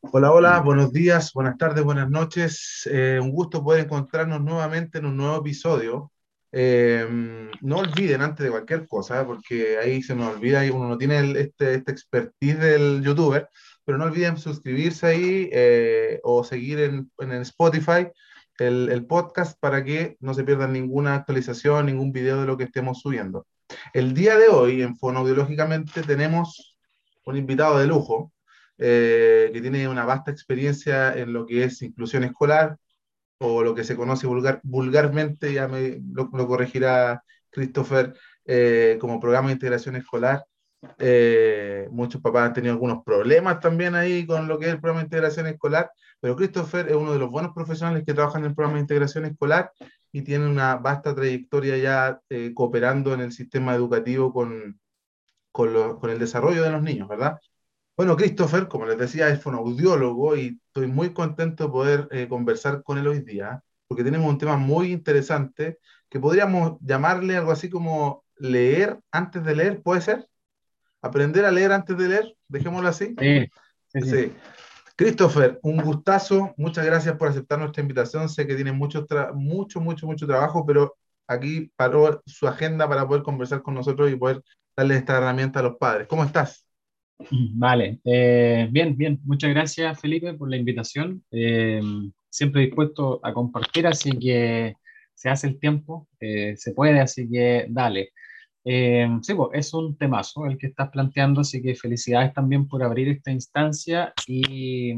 Hola, hola, buenos días, buenas tardes, buenas noches. Eh, un gusto poder encontrarnos nuevamente en un nuevo episodio. Eh, no olviden antes de cualquier cosa, porque ahí se nos olvida y uno no tiene este, este expertise del youtuber, pero no olviden suscribirse ahí eh, o seguir en, en Spotify el, el, podcast para que no se pierdan ninguna actualización, ningún video de lo que estemos subiendo. El día de hoy, en Fonoaudiológicamente, tenemos un invitado de lujo eh, que tiene una vasta experiencia en lo que es inclusión escolar o lo que se conoce vulgar, vulgarmente, ya me lo, corregirá Christopher, eh, como programa de integración escolar. Eh, muchos papás han tenido algunos problemas también ahí con lo que es el programa de integración escolar, pero Christopher es uno de los buenos profesionales que trabajan en el programa de integración escolar y tiene una vasta trayectoria ya eh, cooperando en el sistema educativo con, con, lo, con, el desarrollo de los niños, ¿verdad? Bueno, Christopher, como les decía, es fonoaudiólogo y estoy muy contento de poder eh, conversar con él hoy día, porque tenemos un tema muy interesante que podríamos llamarle algo así como leer antes de leer, ¿puede ser? Aprender a leer antes de leer, dejémoslo así. Sí, sí, sí. sí. Christopher, un gustazo, muchas gracias por aceptar nuestra invitación, sé que tiene mucho, mucho, mucho, mucho trabajo, pero aquí paró su agenda para poder conversar con nosotros y poder darle esta herramienta a los padres. ¿Cómo estás? Vale, eh, bien, bien. Muchas gracias, Felipe, por la invitación. Eh, siempre dispuesto a compartir, así que se hace el tiempo, eh, se puede, así que dale. Sí, pues, es un temazo el que estás planteando, así que felicidades también por abrir esta instancia y,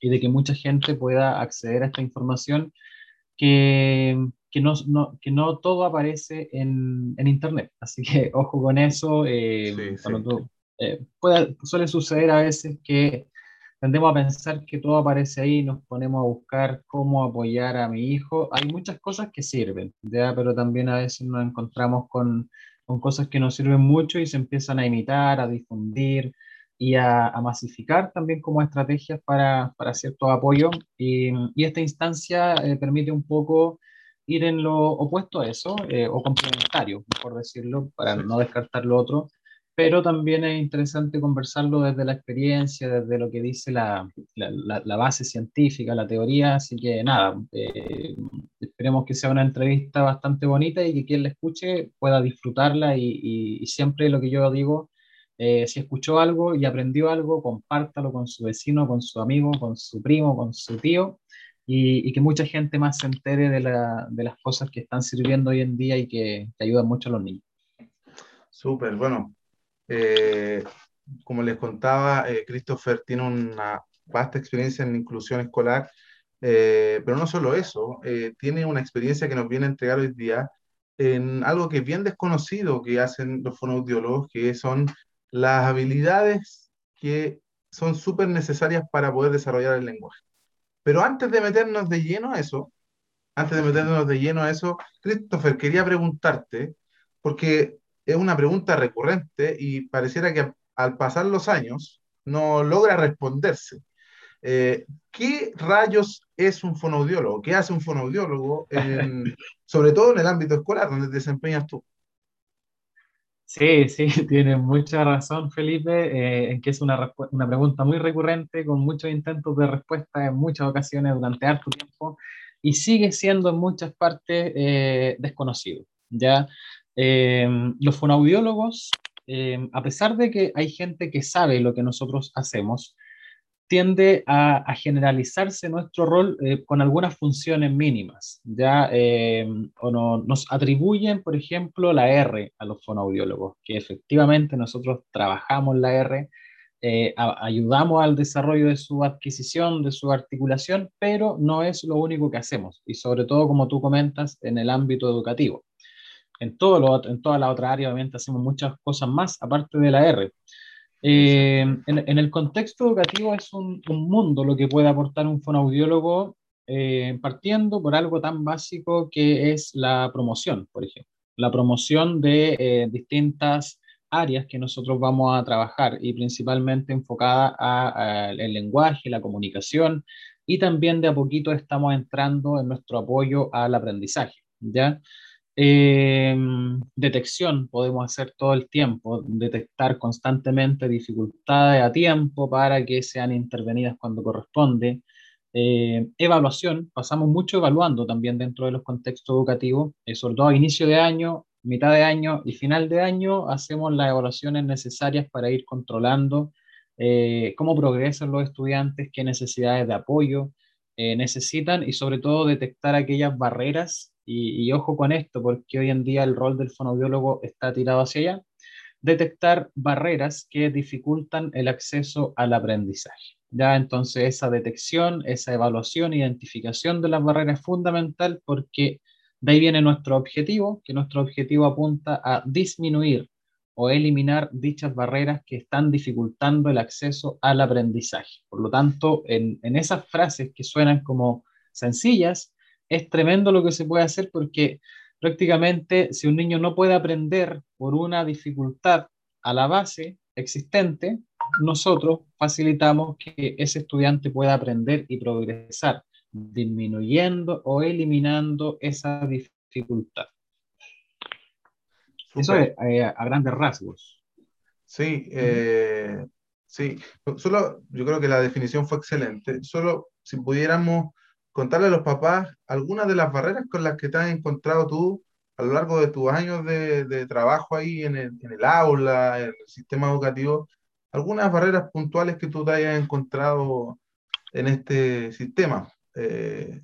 y de que mucha gente pueda acceder a esta información que, que, no, no, que no todo aparece en, en, Internet. Así que ojo con eso. Sí, cuando sí. Tú, eh, puede, suele suceder a veces que tendemos a pensar que todo aparece ahí, nos ponemos a buscar cómo apoyar a mi hijo. Hay muchas cosas que sirven, ¿ya? pero también a veces nos encontramos con, con cosas que nos sirven mucho y se empiezan a imitar, a difundir y a, a masificar también como estrategias para, para cierto apoyo. Y, y esta instancia eh, permite un poco ir en lo opuesto a eso, eh, o complementario, por decirlo, para no descartar lo otro, pero también es interesante conversarlo desde la experiencia, desde lo que dice la, la, la base científica, la teoría, así que nada, eh, esperemos que sea una entrevista bastante bonita y que quien la escuche pueda disfrutarla y, y, y siempre lo que yo digo, eh, si escuchó algo y aprendió algo, compártalo con su vecino, con su amigo, con su primo, con su tío. Y, y que mucha gente más se entere de, de, las cosas que están sirviendo hoy en día y que, que ayudan mucho a los niños. Súper, bueno, eh, como les contaba, eh, Christopher tiene una vasta experiencia en inclusión escolar, eh, pero no solo eso, eh, tiene una experiencia que nos viene a entregar hoy día en algo que es bien desconocido que hacen los fonoaudiólogos, que son las habilidades que son súper necesarias para poder desarrollar el lenguaje. Pero antes de meternos de lleno a eso, antes de meternos de lleno a eso, Christopher, quería preguntarte, porque es una pregunta recurrente y pareciera que al pasar los años no logra responderse. Eh, ¿Qué rayos es un fonoaudiólogo? ¿Qué hace un fonoaudiólogo, en, sobre todo en el ámbito escolar, donde te desempeñas tú? Sí, sí, tienes mucha razón, Felipe, eh, en que es una, una pregunta muy recurrente, con muchos intentos de respuesta en muchas ocasiones durante harto tiempo, y sigue siendo en muchas partes eh, desconocido. ¿ya? Eh, los fonoaudiólogos, eh, a pesar de que hay gente que sabe lo que nosotros hacemos, tiende a, generalizarse nuestro rol eh, con algunas funciones mínimas. Ya o no, nos atribuyen, por ejemplo, la R a los fonoaudiólogos, que efectivamente nosotros trabajamos la R, ayudamos al desarrollo de su adquisición, de su articulación, pero no es lo único que hacemos, y sobre todo, como tú comentas, en el ámbito educativo en, todo lo, en toda la otra área, obviamente, hacemos muchas cosas más, aparte de la R. Eh, en, en, el contexto educativo es un, un, mundo lo que puede aportar un fonoaudiólogo, eh, partiendo por algo tan básico que es la promoción, por ejemplo. La promoción de eh, distintas áreas que nosotros vamos a trabajar y principalmente enfocada al lenguaje, la comunicación y también de a poquito estamos entrando en nuestro apoyo al aprendizaje, ¿ya? Eh, detección podemos hacer todo el tiempo, detectar constantemente dificultades a tiempo para que sean intervenidas cuando corresponde. Eh, evaluación, pasamos mucho evaluando también dentro de los contextos educativos, eh, sobre todo a inicio de año, mitad de año y final de año, hacemos las evaluaciones necesarias para ir controlando cómo progresan los estudiantes, qué necesidades de apoyo necesitan y sobre todo detectar aquellas barreras y, ojo con esto, porque hoy en día el rol del fonoaudiólogo está tirado hacia allá, detectar barreras que dificultan el acceso al aprendizaje. Ya entonces esa detección, esa evaluación, identificación de las barreras es fundamental porque de ahí viene nuestro objetivo, que nuestro objetivo apunta a disminuir o eliminar dichas barreras que están dificultando el acceso al aprendizaje. Por lo tanto, en esas frases que suenan como sencillas, es tremendo lo que se puede hacer porque prácticamente si un niño no puede aprender por una dificultad a la base existente, nosotros facilitamos que ese estudiante pueda aprender y progresar, disminuyendo o eliminando esa dificultad. Eso es eh, a grandes rasgos. Sí, eh, sí. Solo, yo creo que la definición fue excelente. Solo si pudiéramos contarle a los papás algunas de las barreras con las que te has encontrado tú a lo largo de tus años de, trabajo ahí en el, aula, en el sistema educativo, algunas barreras puntuales que tú te hayas encontrado en este sistema, eh,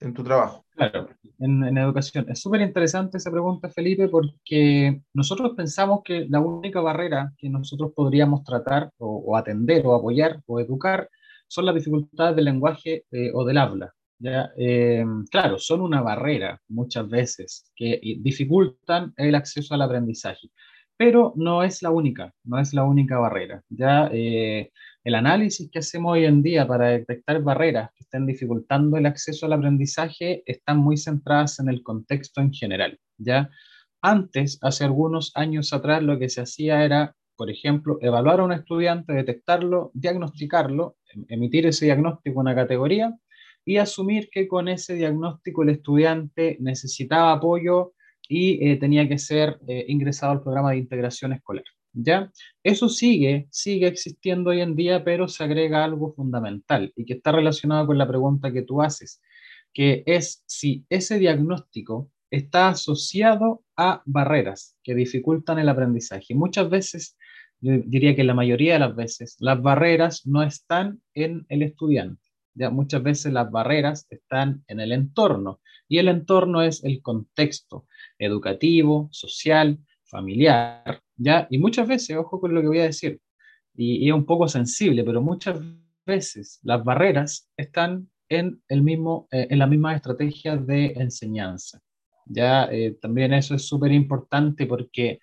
en tu trabajo. Claro, en, educación. Es súper interesante esa pregunta, Felipe, porque nosotros pensamos que la única barrera que nosotros podríamos tratar o atender o apoyar o educar son las dificultades del lenguaje eh, o del habla. ¿ya? Eh, claro, son una barrera muchas veces que dificultan el acceso al aprendizaje, pero no es la única, no es la única barrera. Ya eh, el análisis que hacemos hoy en día para detectar barreras que estén dificultando el acceso al aprendizaje están muy centradas en el contexto en general. Ya antes, hace algunos años atrás, lo que se hacía era por ejemplo, evaluar a un estudiante, detectarlo, diagnosticarlo, emitir ese diagnóstico una categoría y asumir que con ese diagnóstico el estudiante necesitaba apoyo y eh, tenía que ser eh, ingresado al programa de integración escolar. ¿Ya? Eso sigue, sigue existiendo hoy en día, pero se agrega algo fundamental y que está relacionado con la pregunta que tú haces, que es si ese diagnóstico está asociado a barreras que dificultan el aprendizaje. Muchas veces diría que la mayoría de las veces las barreras no están en el estudiante. Ya muchas veces las barreras están en el entorno y el entorno es el contexto educativo, social, familiar, ¿ya? Y muchas veces, ojo con lo que voy a decir, y, es un poco sensible, pero muchas veces las barreras están en, el mismo, eh, en la misma estrategia de enseñanza. Ya eh, también eso es súper importante porque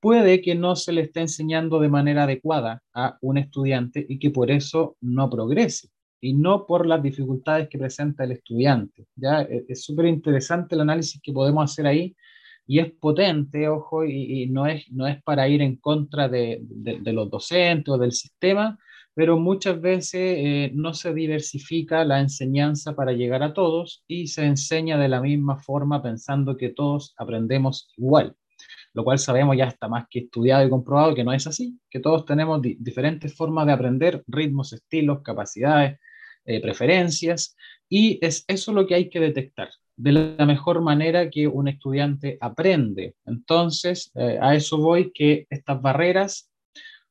puede que no se le esté enseñando de manera adecuada a un estudiante y que por eso no progrese y no por las dificultades que presenta el estudiante. ¿ya? E, es súper interesante el análisis que podemos hacer ahí y es potente, ojo, y, no, es, no es para ir en contra de, de, los docentes o del sistema, pero muchas veces eh, no se diversifica la enseñanza para llegar a todos y se enseña de la misma forma pensando que todos aprendemos igual lo cual sabemos ya está más que estudiado y comprobado que no es así, que todos tenemos diferentes formas de aprender, ritmos, estilos, capacidades, eh, preferencias, y es eso lo que hay que detectar de la mejor manera que un estudiante aprende. Entonces, eh, a eso voy, que estas barreras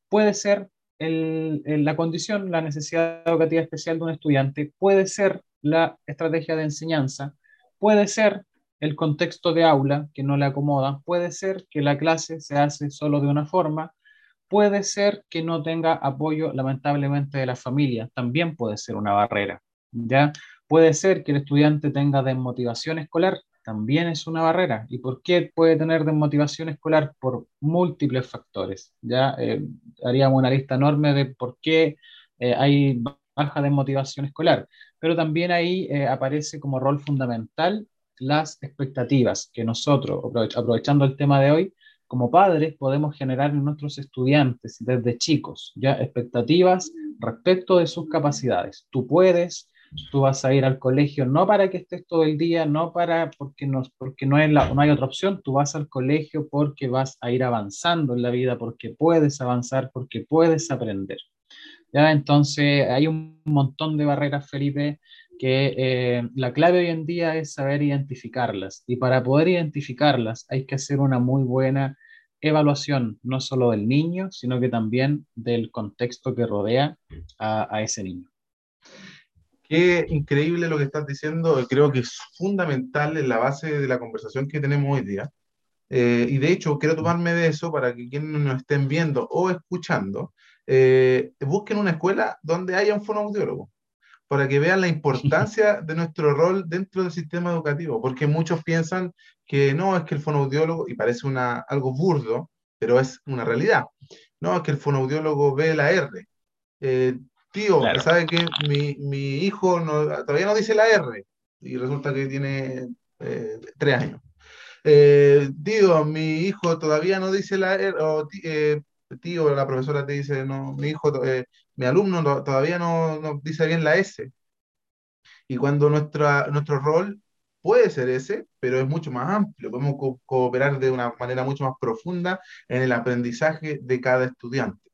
puede ser la condición, la necesidad educativa especial de un estudiante, puede ser la estrategia de enseñanza, puede ser el contexto de aula que no le acomoda, puede ser que la clase se hace solo de una forma, puede ser que no tenga apoyo lamentablemente de la familia, también puede ser una barrera, ¿ya? Puede ser que el estudiante tenga desmotivación escolar, también es una barrera. ¿Y por qué puede tener desmotivación escolar? Por múltiples factores, ¿ya? Eh, haríamos una lista enorme de por qué eh, hay baja desmotivación escolar, pero también ahí eh, aparece como rol fundamental las expectativas que nosotros, aprovechando el tema de hoy, como padres podemos generar en nuestros estudiantes desde chicos, ya expectativas respecto de sus capacidades. Tú puedes, Tú vas a ir al colegio no para que estés todo el día, no para porque no, porque no, es la, no hay otra opción. Tú vas al colegio porque vas a ir avanzando en la vida, porque puedes avanzar, porque puedes aprender. ¿Ya? Entonces, hay un montón de barreras, Felipe, que eh, la clave hoy en día es saber identificarlas. Y para poder identificarlas hay que hacer una muy buena evaluación, no solo del niño, sino que también del contexto que rodea a, ese niño. Qué increíble lo que estás diciendo, creo que es fundamental en la base de la conversación que tenemos hoy día. Eh, y de hecho, quiero tomarme de eso para que quienes nos estén viendo o escuchando, eh, busquen una escuela donde haya un fonoaudiólogo para que vean la importancia de nuestro rol dentro del sistema educativo, porque muchos piensan que no, es que el fonoaudiólogo, y parece una, algo burdo, pero es una realidad, no, es que el fonoaudiólogo ve la R. Eh, tío, ¿sabe que mi, mi hijo no, todavía no dice la R? Y resulta que tiene eh, tres años. Eh, tío, mi hijo todavía no dice la R, o tío, la profesora te dice, no, mi hijo, eh, mi alumno todavía no, no, dice bien la S. Y cuando nuestra, nuestro rol puede ser ese, pero es mucho más amplio, podemos cooperar de una manera mucho más profunda en el aprendizaje de cada estudiante.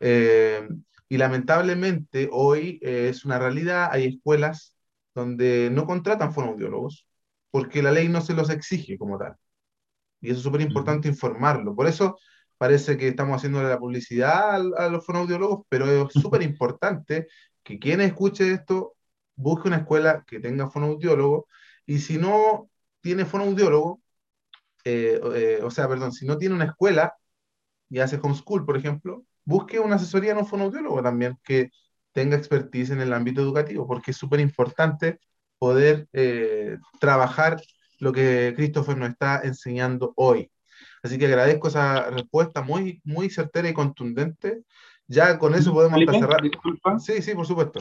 Eh, y lamentablemente hoy eh, es una realidad, hay escuelas donde no contratan fonoaudiólogos porque la ley no se los exige como tal. Y eso es súper importante informarlo. Por eso parece que estamos haciendo la publicidad a, los fonoaudiólogos, pero es súper importante que quien escuche esto busque una escuela que tenga fonoaudiólogo y si no tiene fonoaudiólogo, eh, eh, o sea, perdón, si no tiene una escuela y hace homeschool, por ejemplo, busque una asesoría en un fonoaudiólogo también que tenga expertise en el ámbito educativo, porque es súper importante poder eh, trabajar lo que Christopher nos está enseñando hoy. Así que agradezco esa respuesta muy, muy certera y contundente. Ya con eso podemos cerrar. Disculpa. Sí, sí, por supuesto.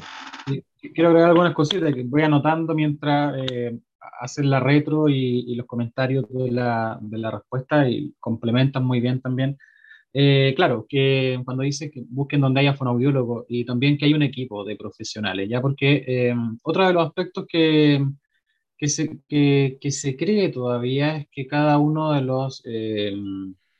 Quiero agregar algunas cositas que voy anotando mientras eh, hacen la retro y, los comentarios de la, de la, respuesta y complementan muy bien también. Eh, claro, que cuando dice que busquen donde haya fonoaudiólogo y también que hay un equipo de profesionales, ya porque eh, otro de los aspectos que, que se, que, que se cree todavía es que cada uno de los eh,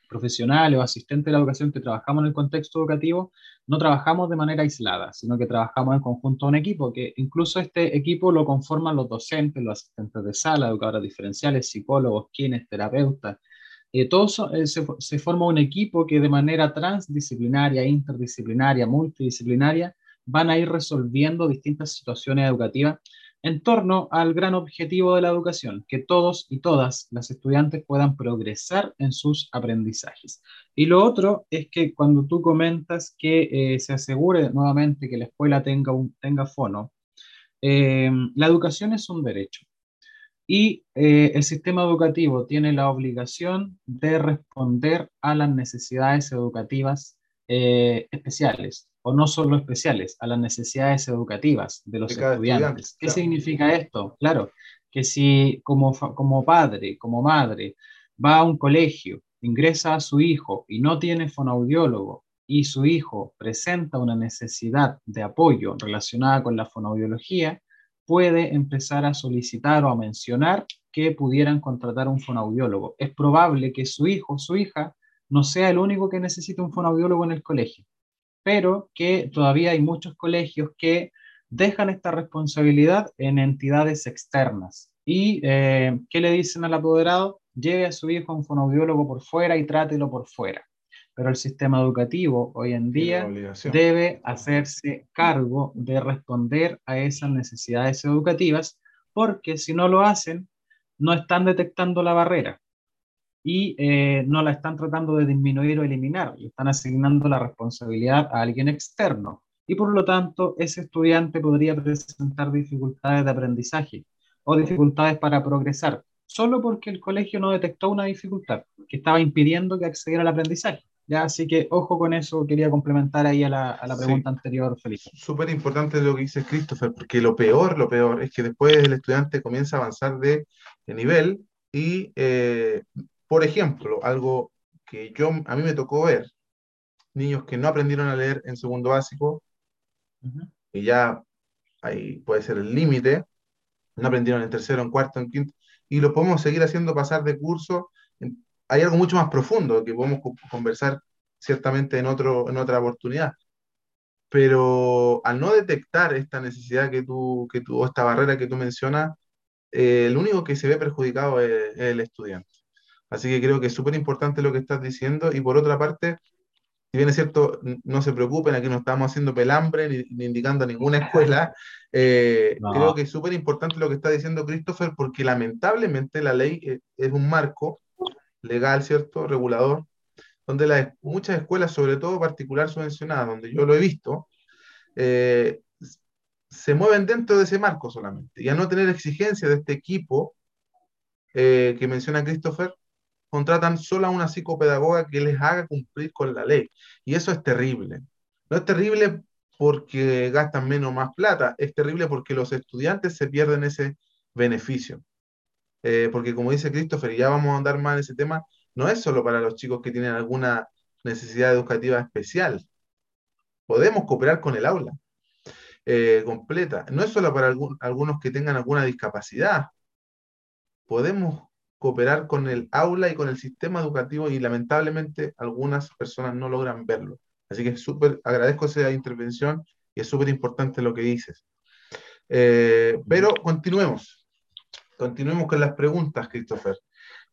profesionales o asistentes de la educación que trabajamos en el contexto educativo no trabajamos de manera aislada, sino que trabajamos en conjunto a un equipo, que incluso este equipo lo conforman los docentes, los asistentes de sala, educadores diferenciales, psicólogos, quienes, terapeutas. Eh, todos eh, se, se forma un equipo que de manera transdisciplinaria, interdisciplinaria, multidisciplinaria, van a ir resolviendo distintas situaciones educativas en torno al gran objetivo de la educación, que todos y todas las estudiantes puedan progresar en sus aprendizajes. Y lo otro es que cuando tú comentas que eh, se asegure nuevamente que la escuela tenga, un, tenga fono, eh, la educación es un derecho y eh, el sistema educativo tiene la obligación de responder a las necesidades educativas especiales o no solo especiales, a las necesidades educativas de los estudiantes. ¿Qué significa esto? Claro, que si como, como padre, como madre, va a un colegio, ingresa a su hijo y no tiene fonoaudiólogo y su hijo presenta una necesidad de apoyo relacionada con la fonoaudiología, puede empezar a solicitar o a mencionar que pudieran contratar un fonoaudiólogo. Es probable que su hijo, su hija, no sea el único que necesite un fonoaudiólogo en el colegio pero que todavía hay muchos colegios que dejan esta responsabilidad en entidades externas. ¿Y eh, qué le dicen al apoderado? Lleve a su hijo a un fonoaudiólogo por fuera y trátelo por fuera. Pero el sistema educativo hoy en día debe hacerse cargo de responder a esas necesidades educativas, porque si no lo hacen, no están detectando la barrera y eh, no la están tratando de disminuir o eliminar, le están asignando la responsabilidad a alguien externo. Y por lo tanto, ese estudiante podría presentar dificultades de aprendizaje o dificultades para progresar, solo porque el colegio no detectó una dificultad que estaba impidiendo que accediera al aprendizaje. ¿ya? Así que ojo con eso, quería complementar ahí a la, a la pregunta anterior, Felipe. Súper importante lo que dice Christopher, porque lo peor, lo peor es que después el estudiante comienza a avanzar de, de nivel y eh, por ejemplo, algo que yo, a mí me tocó ver, niños que no aprendieron a leer en segundo básico, y ya ahí puede ser el límite, no aprendieron en tercero, en cuarto, en quinto, y lo podemos seguir haciendo pasar de curso. Hay algo mucho más profundo que podemos conversar ciertamente en, otro, en otra oportunidad. Pero al no detectar esta necesidad que tú, que tú o esta barrera que tú mencionas, eh, el único que se ve perjudicado es, el estudiante. Así que creo que es súper importante lo que estás diciendo. Y por otra parte, si bien es cierto, no se preocupen, aquí no estamos haciendo pelambre ni, indicando a ninguna escuela, eh, creo que es súper importante lo que está diciendo Christopher, porque lamentablemente la ley eh, es un marco legal, ¿cierto? Regulador, donde las, muchas escuelas, sobre todo particular subvencionadas, donde yo lo he visto, eh, se mueven dentro de ese marco solamente. Y a no tener exigencia de este equipo que menciona Christopher, contratan solo a una psicopedagoga que les haga cumplir con la ley. Y eso es terrible. No es terrible porque gastan menos más plata, es terrible porque los estudiantes se pierden ese beneficio. Eh, porque como dice Christopher, y ya vamos a andar más en ese tema, no es solo para los chicos que tienen alguna necesidad educativa especial. Podemos cooperar con el aula eh, completa. No es solo para algunos que tengan alguna discapacidad. Podemos cooperar con el aula y con el sistema educativo y lamentablemente algunas personas no logran verlo. Así que súper agradezco esa intervención y es súper importante lo que dices. Eh, pero continuemos. Continuemos con las preguntas, Christopher.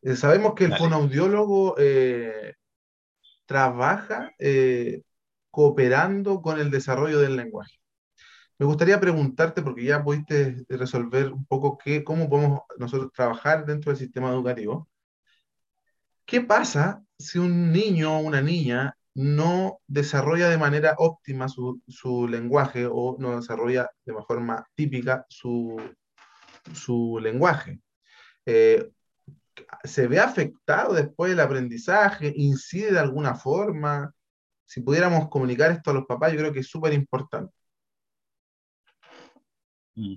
Eh, sabemos que el fonoaudiólogo eh, trabaja cooperando con el desarrollo del lenguaje. Me gustaría preguntarte, porque ya pudiste resolver un poco qué, cómo podemos nosotros trabajar dentro del sistema educativo. ¿Qué pasa si un niño o una niña no desarrolla de manera óptima su, su lenguaje o no desarrolla de forma típica su, su lenguaje? Eh, ¿Se ve afectado después del aprendizaje? ¿Incide de alguna forma? Si pudiéramos comunicar esto a los papás, yo creo que es súper importante. Mm,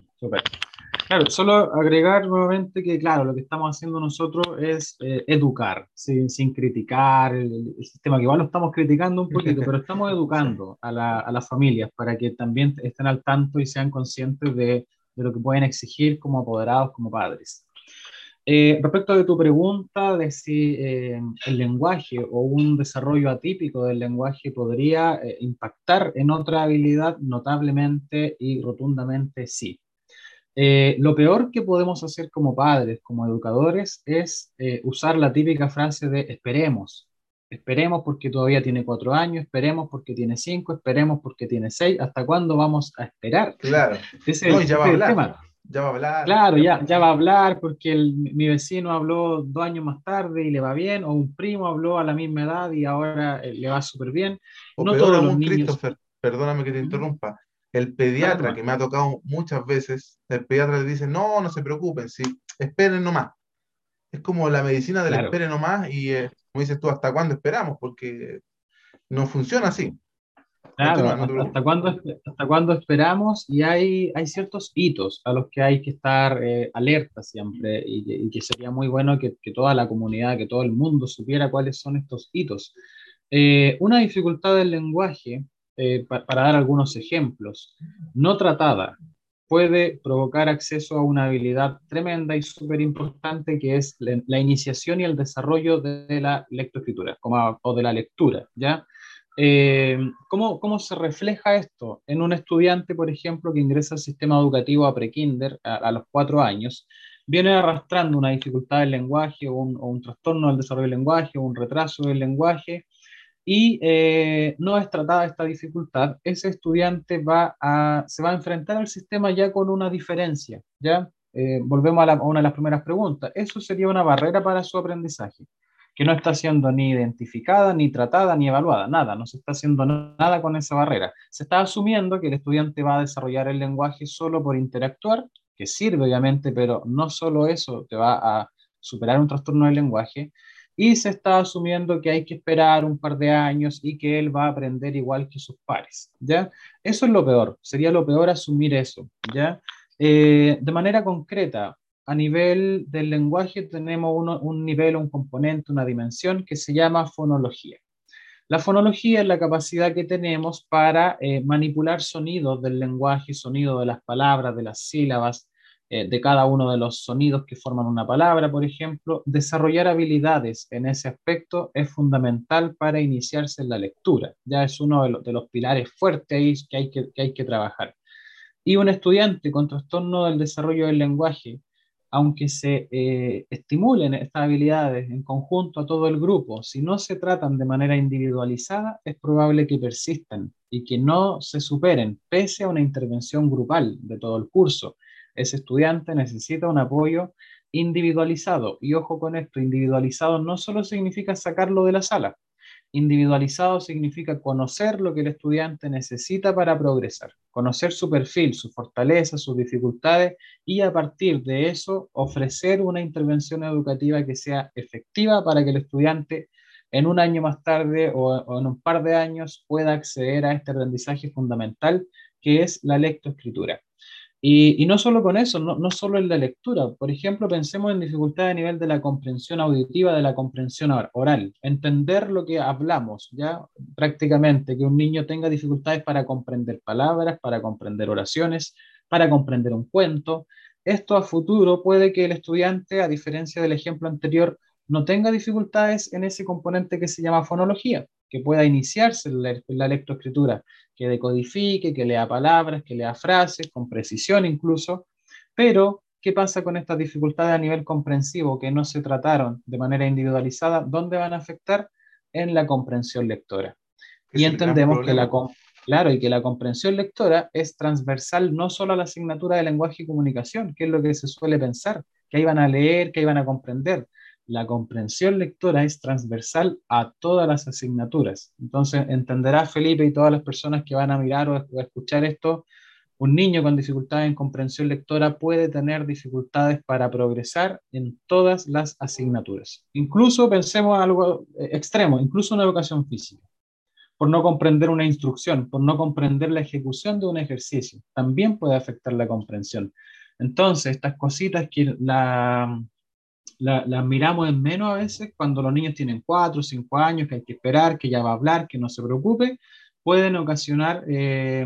claro, solo agregar nuevamente que, claro, lo que estamos haciendo nosotros es eh, educar, sin, sin criticar el, sistema, que igual lo estamos criticando un poquito, pero estamos educando a, la, a, las familias para que también estén al tanto y sean conscientes de, de lo que pueden exigir como apoderados, como padres. Eh, respecto de tu pregunta de si eh, el lenguaje o un desarrollo atípico del lenguaje podría eh, impactar en otra habilidad, notablemente y rotundamente sí. lo peor que podemos hacer como padres, como educadores, es usar la típica frase de esperemos. Esperemos porque todavía tiene cuatro años, esperemos porque tiene cinco, esperemos porque tiene seis. ¿Hasta cuándo vamos a esperar? Claro. Ese, no, ya va a hablar ya va a hablar. Claro, ya, ya va a hablar porque mi vecino habló dos años más tarde y le va bien, o un primo habló a la misma edad y ahora eh, le va súper bien. O no peor aún, Christopher, perdóname que te interrumpa, el pediatra que me ha tocado muchas veces, el pediatra le dice, no, no se preocupen, sí, esperen nomás. Es como la medicina del esperen nomás y, eh, como dices tú, ¿hasta cuándo esperamos? Porque no funciona así. Claro, hasta, cuándo, hasta cuándo esperamos y hay, hay ciertos hitos a los que hay que estar eh, alerta siempre y que, sería muy bueno que, que, toda la comunidad, que todo el mundo supiera cuáles son estos hitos. Eh, una dificultad del lenguaje, eh, para dar algunos ejemplos, no tratada puede provocar acceso a una habilidad tremenda y súper importante que es la, la, iniciación y el desarrollo de la lectoescritura como, o de la lectura, ¿ya? Eh, ¿cómo, ¿cómo, se refleja esto en un estudiante, por ejemplo, que ingresa al sistema educativo a prekinder a, a los cuatro años? Viene arrastrando una dificultad del lenguaje o un, trastorno del desarrollo del lenguaje o un retraso del lenguaje y eh, no es tratada esta dificultad, ese estudiante va se va a enfrentar al sistema ya con una diferencia. ¿ya? Eh, volvemos a una de las primeras preguntas. Eso sería una barrera para su aprendizaje que no está siendo ni identificada, ni tratada, ni evaluada, nada, no se está haciendo nada con esa barrera. Se está asumiendo que el estudiante va a desarrollar el lenguaje solo por interactuar, que sirve obviamente, pero no solo eso te va a superar un trastorno del lenguaje, y se está asumiendo que hay que esperar un par de años y que él va a aprender igual que sus pares, ¿ya? Eso es lo peor, sería lo peor asumir eso, ¿ya? Eh, de manera concreta, a nivel del lenguaje tenemos un nivel, un componente, una dimensión que se llama fonología. La fonología es la capacidad que tenemos para eh, manipular sonidos del lenguaje, sonidos de las palabras, de las sílabas, eh, de cada uno de los sonidos que forman una palabra, por ejemplo, desarrollar habilidades en ese aspecto es fundamental para iniciarse en la lectura. Ya es uno de, los pilares fuertes que, hay que trabajar. Y un estudiante con trastorno del desarrollo del lenguaje, aunque se eh, estimulen estas habilidades en conjunto a todo el grupo, si no se tratan de manera individualizada, es probable que persistan y que no se superen, pese a una intervención grupal de todo el curso ese estudiante necesita un apoyo individualizado. Y ojo con esto, individualizado no solo significa sacarlo de la sala, individualizado significa conocer lo que el estudiante necesita para progresar, conocer su perfil, su fortaleza, sus dificultades y a partir de eso ofrecer una intervención educativa que sea efectiva para que el estudiante en un año más tarde o, o en un par de años pueda acceder a este aprendizaje fundamental que es la lectoescritura. Y, no solo con eso, no, solo en la lectura. Por ejemplo, pensemos en dificultades a nivel de la comprensión auditiva, de la comprensión oral. Entender lo que hablamos, ya prácticamente, que un niño tenga dificultades para comprender palabras, para comprender oraciones, para comprender un cuento. Esto a futuro puede que el estudiante, a diferencia del ejemplo anterior, no tenga dificultades en ese componente que se llama fonología, que pueda iniciarse en la, lectoescritura, que decodifique, que lea palabras, que lea frases, con precisión incluso, pero ¿qué pasa con estas dificultades a nivel comprensivo que no se trataron de manera individualizada? ¿Dónde van a afectar? En la comprensión lectora. Y entendemos que la, claro, y que la comprensión lectora es transversal no solo a la asignatura de lenguaje y comunicación, que es lo que se suele pensar, que ahí van a leer, que ahí van a comprender, la comprensión lectora es transversal a todas las asignaturas. Entonces, entenderá Felipe y todas las personas que van a mirar o, escuchar esto, un niño con dificultades en comprensión lectora puede tener dificultades para progresar en todas las asignaturas. Incluso pensemos en algo eh, extremo, incluso una educación física, por no comprender una instrucción, por no comprender la ejecución de un ejercicio, también puede afectar la comprensión. Entonces, estas cositas que la, las miramos en menos a veces cuando los niños tienen 4 o 5 años, que hay que esperar, que ya va a hablar, que no se preocupe, pueden ocasionar eh,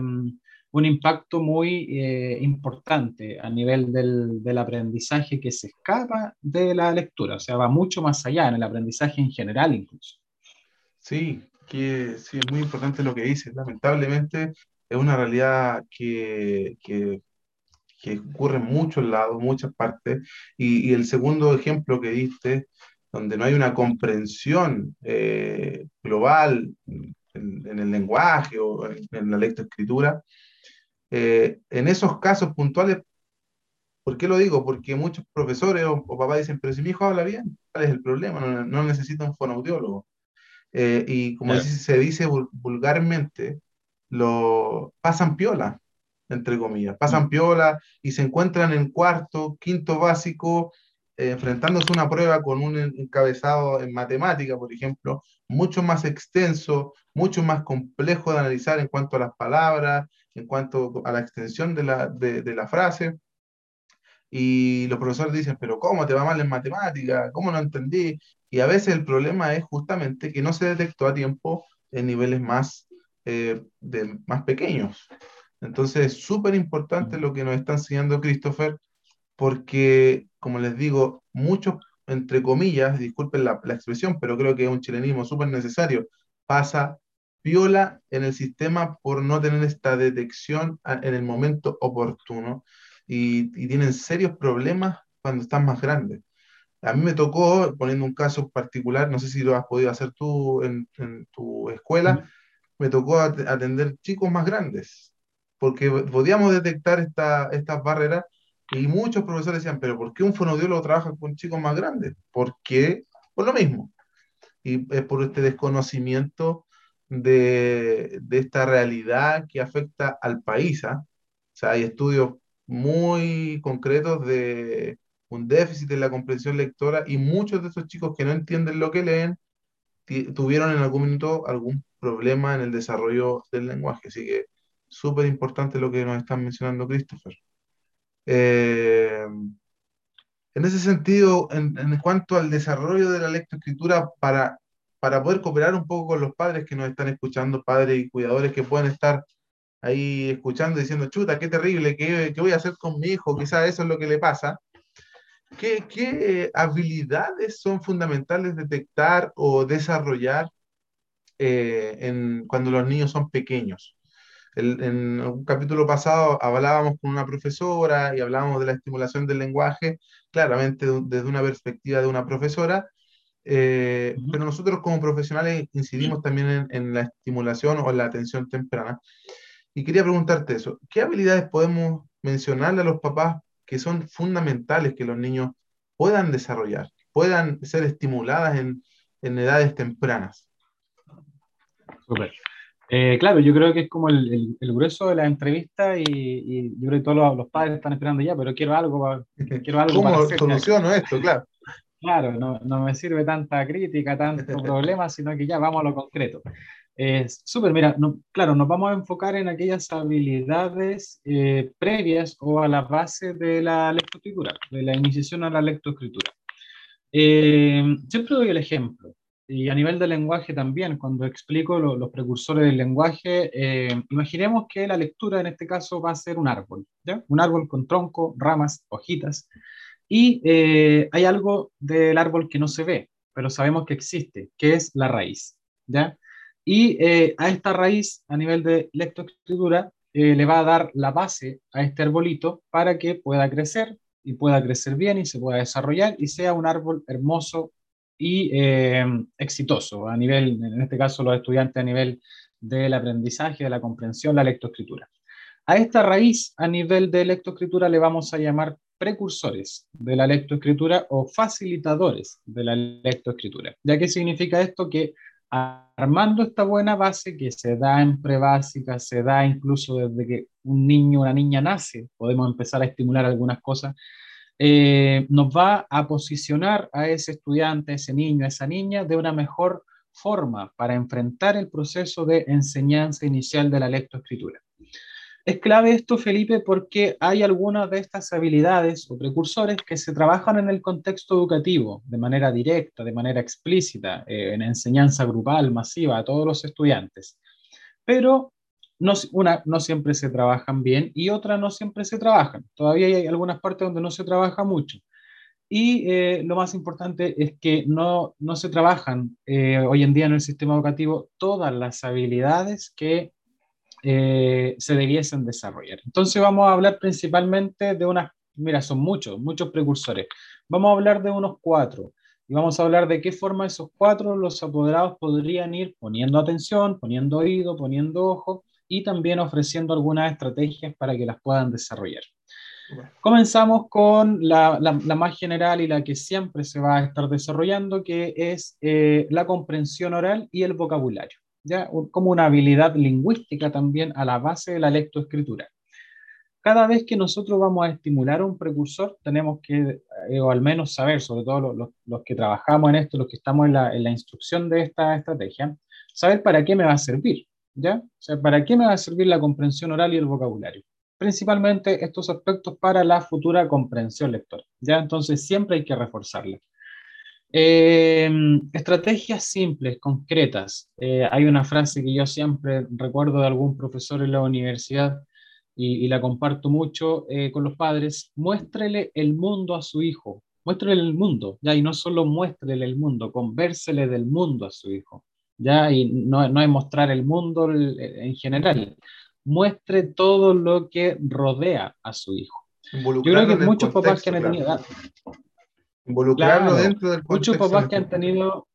un impacto muy eh, importante a nivel del, del, aprendizaje que se escapa de la lectura, o sea, va mucho más allá en el aprendizaje en general incluso. Sí, que, sí, es muy importante lo que dices. Lamentablemente es una realidad que, que que ocurre en muchos lados, muchas partes. Y, el segundo ejemplo que diste, donde no hay una comprensión eh, global en, el lenguaje o en, la lectoescritura, eh, en esos casos puntuales, ¿por qué lo digo? Porque muchos profesores o, papás dicen, pero si mi hijo habla bien, ¿cuál es el problema? No, necesita un fonoaudiólogo. Eh, y como se dice vulgarmente, lo pasan piola entre comillas. Pasan mm. piola y se encuentran en cuarto, quinto básico, eh, enfrentándose a una prueba con un encabezado en matemática, por ejemplo, mucho más extenso, mucho más complejo de analizar en cuanto a las palabras, en cuanto a la extensión de la, de, de la frase. Y los profesores dicen, pero ¿cómo te va mal en matemática? ¿Cómo no entendí? Y a veces el problema es justamente que no se detectó a tiempo en niveles más, eh, de, más pequeños. Entonces, es súper importante lo que nos está enseñando Christopher, porque, como les digo, muchos, entre comillas, disculpen la, expresión, pero creo que es un chilenismo súper necesario, pasa viola en el sistema por no tener esta detección en el momento oportuno y, tienen serios problemas cuando están más grandes. A mí me tocó, poniendo un caso particular, no sé si lo has podido hacer tú en, en tu escuela, me tocó atender chicos más grandes, porque podíamos detectar esta, estas barreras y muchos profesores decían, pero ¿por qué un fonoaudiólogo trabaja con chicos más grandes? ¿Por qué? Por lo mismo. Y es por este desconocimiento de, esta realidad que afecta al país. ¿ah? O sea, hay estudios muy concretos de un déficit en la comprensión lectora y muchos de esos chicos que no entienden lo que leen tuvieron en algún momento algún problema en el desarrollo del lenguaje. Así que súper importante lo que nos están mencionando Christopher. Eh, en ese sentido, en, cuanto al desarrollo de la lectoescritura para, para poder cooperar un poco con los padres que nos están escuchando, padres y cuidadores que pueden estar ahí escuchando diciendo, chuta, qué terrible, qué, qué voy a hacer con mi hijo, quizás eso es lo que le pasa. ¿Qué, qué habilidades son fundamentales detectar o desarrollar eh, en, cuando los niños son pequeños? En un capítulo pasado hablábamos con una profesora y hablábamos de la estimulación del lenguaje, claramente desde una perspectiva de una profesora, eh, pero nosotros como profesionales incidimos también en, en, la estimulación o en la atención temprana. Y quería preguntarte eso, ¿qué habilidades podemos mencionarle a los papás que son fundamentales que los niños puedan desarrollar, puedan ser estimuladas en, en edades tempranas? Súper. Eh, claro, yo creo que es como el, el, grueso de la entrevista y, y, yo creo que todos los, padres están esperando ya, pero quiero algo, quiero algo ¿Cómo soluciono esto? Claro. Claro, no, no, me sirve tanta crítica, tanto problema, sino que ya vamos a lo concreto. Eh, Súper, mira, no, claro, nos vamos a enfocar en aquellas habilidades eh, previas o a la base de la lectoescritura, de la iniciación a la lectoescritura. Eh, siempre doy el ejemplo, y a nivel de lenguaje también, cuando explico los precursores del lenguaje, eh, imaginemos que la lectura en este caso va a ser un árbol, ¿ya? un árbol con tronco, ramas, hojitas, y eh, hay algo del árbol que no se ve, pero sabemos que existe, que es la raíz. ¿ya? Y eh, a esta raíz, a nivel de lectoescritura, eh, le va a dar la base a este arbolito para que pueda crecer y pueda crecer bien y se pueda desarrollar y sea un árbol hermoso y eh, exitoso a nivel, en este caso los estudiantes a nivel del aprendizaje, de la comprensión, la lectoescritura. A esta raíz, a nivel de lectoescritura, le vamos a llamar precursores de la lectoescritura o facilitadores de la lectoescritura. ¿Ya qué significa esto? Que armando esta buena base que se da en prebásica, se da incluso desde que un niño una niña nace, podemos empezar a estimular algunas cosas, eh, nos va a posicionar a ese estudiante, a ese niño, a esa niña de una mejor forma para enfrentar el proceso de enseñanza inicial de la lectoescritura. Es clave esto, Felipe, porque hay algunas de estas habilidades o precursores que se trabajan en el contexto educativo de manera directa, de manera explícita, eh, en enseñanza grupal, masiva, a todos los estudiantes. Pero no, una, no siempre se trabajan bien y otra no siempre se trabajan. Todavía hay algunas partes donde no se trabaja mucho. Y eh, lo más importante es que no, no se trabajan eh, hoy en día en el sistema educativo todas las habilidades que eh, se debiesen desarrollar. Entonces vamos a hablar principalmente de unas, mira, son muchos, muchos precursores. Vamos a hablar de unos cuatro y vamos a hablar de qué forma esos cuatro los apoderados podrían ir poniendo atención, poniendo oído, poniendo ojo y también ofreciendo algunas estrategias para que las puedan desarrollar. Comenzamos con la, la, más general y la que siempre se va a estar desarrollando, que es eh, la comprensión oral y el vocabulario como una habilidad lingüística también a la base de la lectoescritura. Cada vez que nosotros vamos a estimular un precursor, tenemos que, eh, o al menos saber, sobre todo los, los, que trabajamos en esto, los que estamos en la, en la, instrucción de esta estrategia, saber para qué me va a servir, ¿ya? O sea, para qué me va a servir la comprensión oral y el vocabulario. Principalmente estos aspectos para la futura comprensión lectora, ¿ya? Entonces siempre hay que reforzarla. Eh, estrategias simples, concretas. Eh, hay una frase que yo siempre recuerdo de algún profesor en la universidad y, la comparto mucho eh, con los padres. Muéstrele el mundo a su hijo. Muéstrele el mundo, ¿ya? Y no solo muéstrele el mundo, convérsele del mundo a su hijo, ¿ya? Y no, no es mostrar el mundo en general. Muestre todo lo que rodea a su hijo. Yo creo que muchos papás que han tenido, Involucrarlo dentro del Muchos papás que han tenido,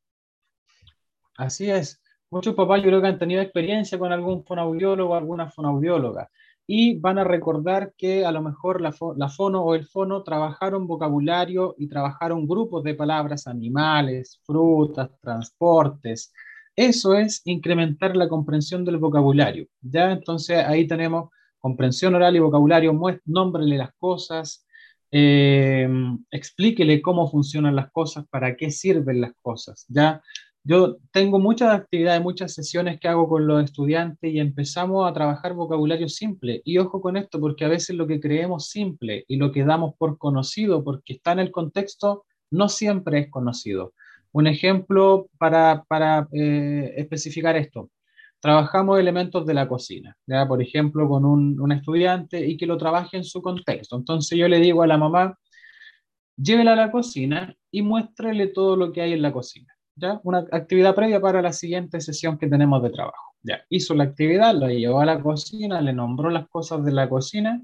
así es, muchos papás yo creo que han tenido experiencia con algún fonaudiólogo o alguna fonaudióloga y van a recordar que a lo mejor la, la, fono o el fono trabajaron vocabulario y trabajaron grupos de palabras, animales, frutas, transportes. Eso es incrementar la comprensión del vocabulario. Ya entonces ahí tenemos comprensión oral y vocabulario, nómbrele las cosas, eh, explíquele cómo funcionan las cosas, para qué sirven las cosas. Ya yo tengo muchas actividades, muchas sesiones que hago con los estudiantes y empezamos a trabajar vocabulario simple. Y ojo con esto, porque a veces lo que creemos simple y lo que damos por conocido, porque está en el contexto, no siempre es conocido. Un ejemplo para, para eh, especificar esto. Trabajamos elementos de la cocina, ¿ya? por ejemplo, con un, un, estudiante y que lo trabaje en su contexto. Entonces yo le digo a la mamá, llévela a la cocina y muéstrele todo lo que hay en la cocina. ¿ya? Una actividad previa para la siguiente sesión que tenemos de trabajo. Ya, hizo la actividad, la llevó a la cocina, le nombró las cosas de la cocina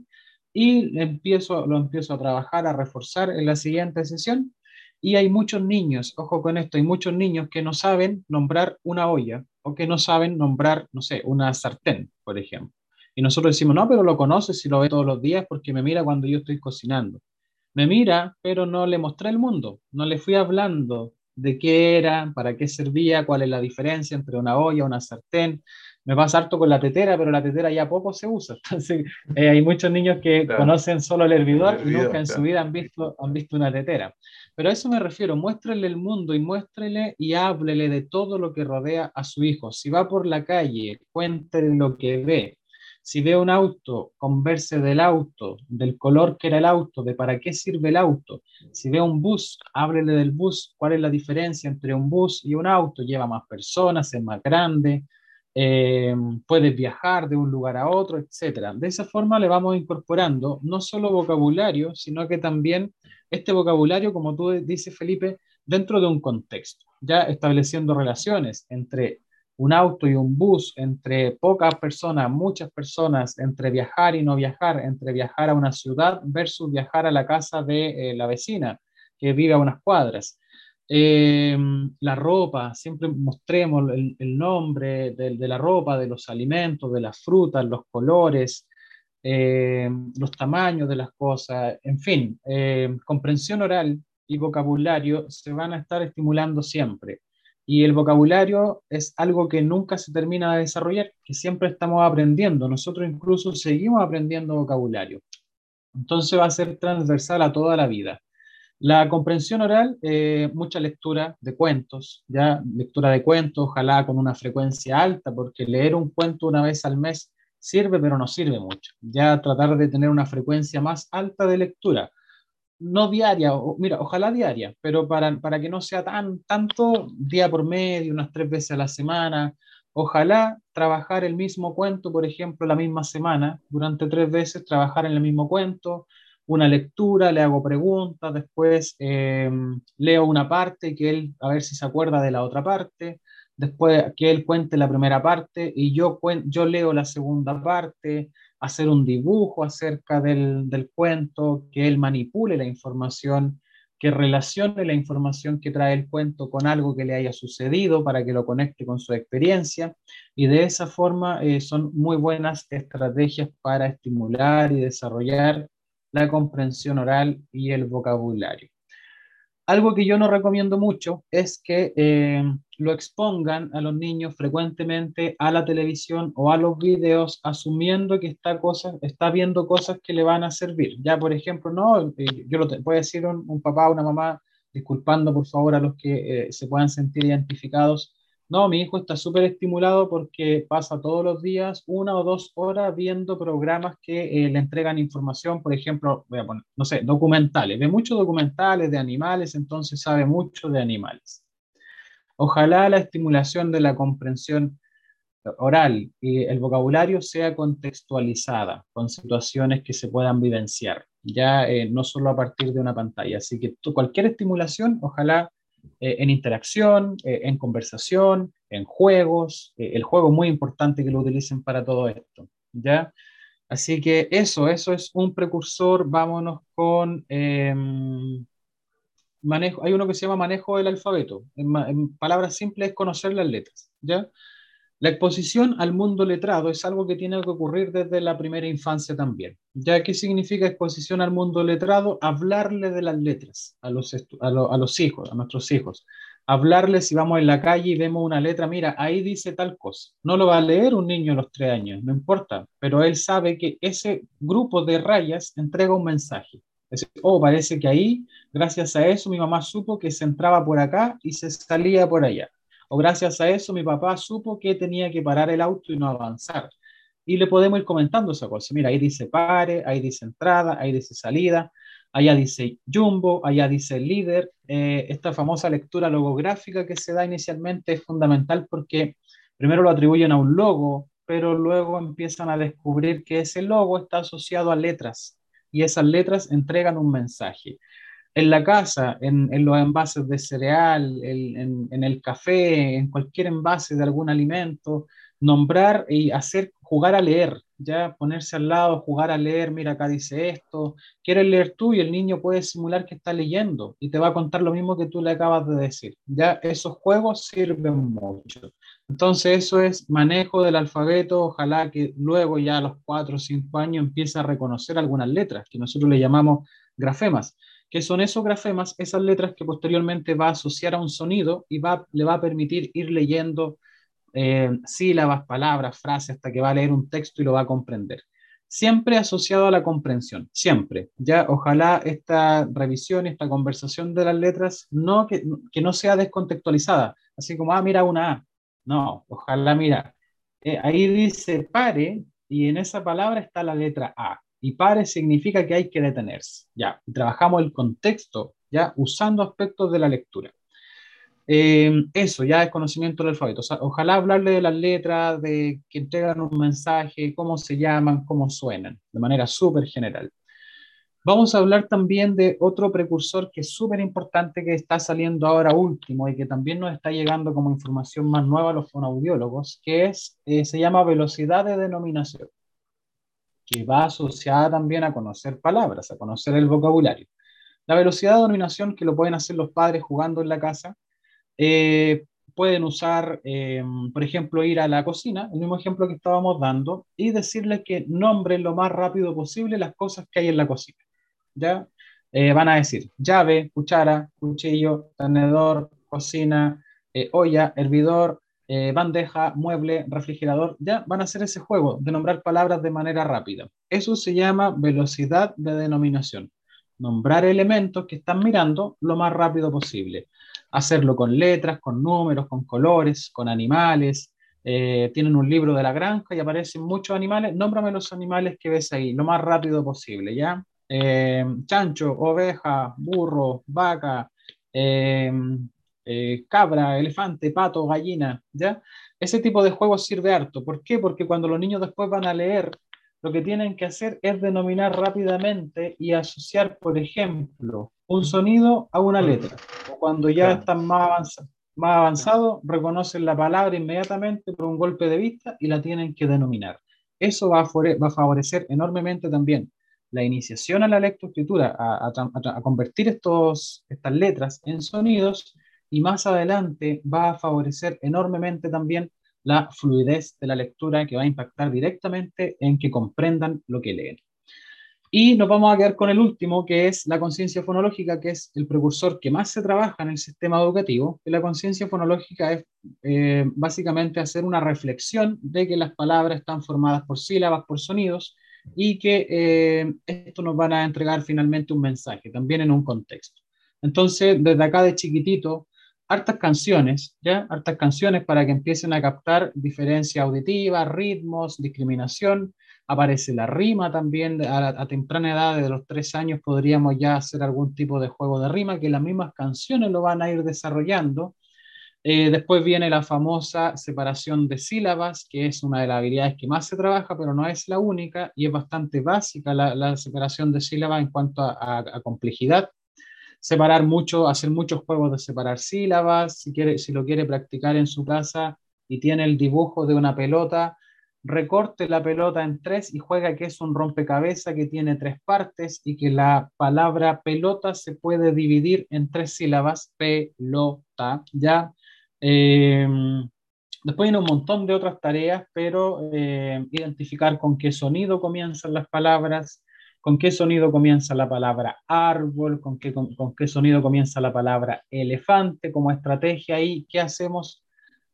y empiezo, lo empiezo a trabajar, a reforzar en la siguiente sesión. Y hay muchos niños, ojo con esto, hay muchos niños que no saben nombrar una olla o que no saben nombrar, no sé, una sartén, por ejemplo. Y nosotros decimos, no, pero lo conoce si lo ve todos los días porque me mira cuando yo estoy cocinando. Me mira, pero no le mostré el mundo, no le fui hablando de qué era, para qué servía, cuál es la diferencia entre una olla, una sartén, me pasa harto con la tetera, pero la tetera ya poco se usa. Entonces, eh, hay muchos niños que conocen solo el hervidor, y nunca en su vida han visto, han visto una tetera. Pero a eso me refiero, muéstrele el mundo y muéstrele y háblele de todo lo que rodea a su hijo. Si va por la calle, cuéntele lo que ve. Si ve un auto, converse del auto, del color que era el auto, de para qué sirve el auto. Si ve un bus, háblele del bus, cuál es la diferencia entre un bus y un auto. Lleva más personas, es más grande, eh, puedes viajar de un lugar a otro, etc. De esa forma le vamos incorporando no solo vocabulario, sino que también este vocabulario, como tú dices, Felipe, dentro de un contexto, ya estableciendo relaciones entre un auto y un bus, entre pocas personas, muchas personas, entre viajar y no viajar, entre viajar a una ciudad versus viajar a la casa de eh, la vecina que vive a unas cuadras. Eh, la ropa, siempre mostremos el, nombre de, de, la ropa, de los alimentos, de las frutas, los colores, eh, los tamaños de las cosas, en fin, eh, comprensión oral y vocabulario se van a estar estimulando siempre. Y el vocabulario es algo que nunca se termina de desarrollar, que siempre estamos aprendiendo. Nosotros incluso seguimos aprendiendo vocabulario. Entonces va a ser transversal a toda la vida. La comprensión oral, eh, mucha lectura de cuentos, ya lectura de cuentos, ojalá con una frecuencia alta, porque leer un cuento una vez al mes sirve, pero no sirve mucho. Ya tratar de tener una frecuencia más alta de lectura, no diaria, mira, ojalá diaria, pero para, para que no sea tan tanto día por medio, unas tres veces a la semana. Ojalá trabajar el mismo cuento, por ejemplo, la misma semana, durante tres veces trabajar en el mismo cuento, una lectura, le hago preguntas, después eh, leo una parte que él a ver si se acuerda de la otra parte, después que él cuente la primera parte y yo, yo leo la segunda parte, hacer un dibujo acerca del, del cuento, que él manipule la información, que relacione la información que trae el cuento con algo que le haya sucedido para que lo conecte con su experiencia y de esa forma eh, son muy buenas estrategias para estimular y desarrollar la comprensión oral y el vocabulario. Algo que yo no recomiendo mucho es que eh, lo expongan a los niños frecuentemente a la televisión o a los videos asumiendo que está, está viendo cosas que le van a servir. Ya, por ejemplo, no, eh, yo lo puede decir un, un, papá o una mamá, disculpando por favor a los que eh, se puedan sentir identificados, no, mi hijo está súper estimulado porque pasa todos los días una o dos horas viendo programas que eh, le entregan información, por ejemplo, voy no sé, documentales. Ve muchos documentales de animales, entonces sabe mucho de animales. Ojalá la estimulación de la comprensión oral y el vocabulario sea contextualizada con situaciones que se puedan vivenciar, ya eh, no solo a partir de una pantalla. Así que cualquier estimulación, ojalá eh, en interacción, eh, en conversación, en juegos. Eh, el juego es muy importante que lo utilicen para todo esto, ¿ya? Así que eso, eso es un precursor. Vámonos con em, manejo. Hay uno que se llama manejo del alfabeto. En, en palabras simples, es conocer las letras, ¿ya? La exposición al mundo letrado es algo que tiene que ocurrir desde la primera infancia también. ¿Ya qué significa exposición al mundo letrado? Hablarle de las letras a los, hijos, a nuestros hijos. Hablarle si vamos en la calle y vemos una letra, mira, ahí dice tal cosa. No lo va a leer un niño a los tres años, no importa, pero él sabe que ese grupo de rayas entrega un mensaje. Es, oh, parece que ahí, gracias a eso, mi mamá supo que se entraba por acá y se salía por allá o gracias a eso mi papá supo que tenía que parar el auto y no avanzar. Y le podemos ir comentando esa cosa. Mira, ahí dice pare, ahí dice entrada, ahí dice salida. allá dice Jumbo, allá dice líder. Eh, esta famosa lectura logográfica que se da inicialmente es fundamental porque primero lo atribuyen a un logo, pero luego empiezan a descubrir que ese logo está asociado a letras y esas letras entregan un mensaje. En la casa, en, los envases de cereal, en, el café, en cualquier envase de algún alimento, nombrar y hacer, jugar a leer, ya ponerse al lado, jugar a leer, mira acá dice esto, quieres leer tú y el niño puede simular que está leyendo y te va a contar lo mismo que tú le acabas de decir. Ya esos juegos sirven mucho. Entonces eso es manejo del alfabeto, ojalá que luego ya a los cuatro o cinco años empiece a reconocer algunas letras, que nosotros le llamamos grafemas, que son esos grafemas, esas letras que posteriormente va a asociar a un sonido y va, le va a permitir ir leyendo eh, sílabas, palabras, frases, hasta que va a leer un texto y lo va a comprender. Siempre asociado a la comprensión, siempre. Ya, ojalá esta revisión, esta conversación de las letras, no, que, que no sea descontextualizada, así como, ah, mira una A. No, ojalá, mira, eh, ahí dice pare y en esa palabra está la letra A. Y pare significa que hay que detenerse. Ya, trabajamos el contexto, ya, usando aspectos de la lectura. Eh, eso ya es conocimiento del alfabeto. ojalá hablarle de las letras, de que entregan un mensaje, cómo se llaman, cómo suenan, de manera súper general. Vamos a hablar también de otro precursor que es súper importante que está saliendo ahora último y que también nos está llegando como información más nueva a los fonoaudiólogos, que es, eh, se llama velocidad de denominación, que va asociada también a conocer palabras, a conocer el vocabulario. La velocidad de denominación que lo pueden hacer los padres jugando en la casa, eh, pueden usar, eh, por ejemplo, ir a la cocina, el mismo ejemplo que estábamos dando, y decirles que nombren lo más rápido posible las cosas que hay en la cocina. ¿ya? Eh, van a decir llave, cuchara, cuchillo, tenedor, cocina, olla, hervidor, bandeja, mueble, refrigerador. Ya van a hacer ese juego de nombrar palabras de manera rápida. Eso se llama velocidad de denominación. Nombrar elementos que están mirando lo más rápido posible hacerlo con letras, con números, con colores, con animales. Eh, tienen un libro de la granja y aparecen muchos animales. Nómbrame los animales que ves ahí, lo más rápido posible, ¿ya? Eh, chancho, oveja, burro, vaca, eh, cabra, elefante, pato, gallina, ¿ya? Ese tipo de juegos sirve harto. ¿Por qué? Porque cuando los niños después van a leer, lo que tienen que hacer es denominar rápidamente y asociar, por ejemplo, un sonido a una letra. O cuando ya están más avanzados, más avanzado, reconocen la palabra inmediatamente por un golpe de vista y la tienen que denominar. Eso va a, va a favorecer enormemente también la iniciación a la lectoescritura, a, a, a, convertir estos, estas letras en sonidos y más adelante va a favorecer enormemente también la fluidez de la lectura que va a impactar directamente en que comprendan lo que leen. Y nos vamos a quedar con el último, que es la conciencia fonológica, que es el precursor que más se trabaja en el sistema educativo. la conciencia fonológica es eh, básicamente hacer una reflexión de que las palabras están formadas por sílabas, por sonidos, y que eh, esto nos van a entregar finalmente un mensaje, también en un contexto. Entonces, desde acá de chiquitito, hartas canciones, ¿ya? Hartas canciones para que empiecen a captar diferencia auditiva, ritmos, discriminación, aparece la rima también, a, temprana edad, de los tres años, podríamos ya hacer algún tipo de juego de rima, que las mismas canciones lo van a ir desarrollando. Eh, después viene la famosa separación de sílabas, que es una de las habilidades que más se trabaja, pero no es la única y es bastante básica la, separación de sílabas en cuanto a, complejidad. Separar mucho, hacer muchos juegos de separar sílabas, si, quiere, si lo quiere practicar en su casa y tiene el dibujo de una pelota, recorte la pelota en tres y juega que es un rompecabezas que tiene tres partes y que la palabra pelota se puede dividir en tres sílabas, pelota, ¿ya? Eh, después hay un montón de otras tareas, pero eh, identificar con qué sonido comienzan las palabras, con qué sonido comienza la palabra árbol, con qué, con, qué sonido comienza la palabra elefante como estrategia y qué hacemos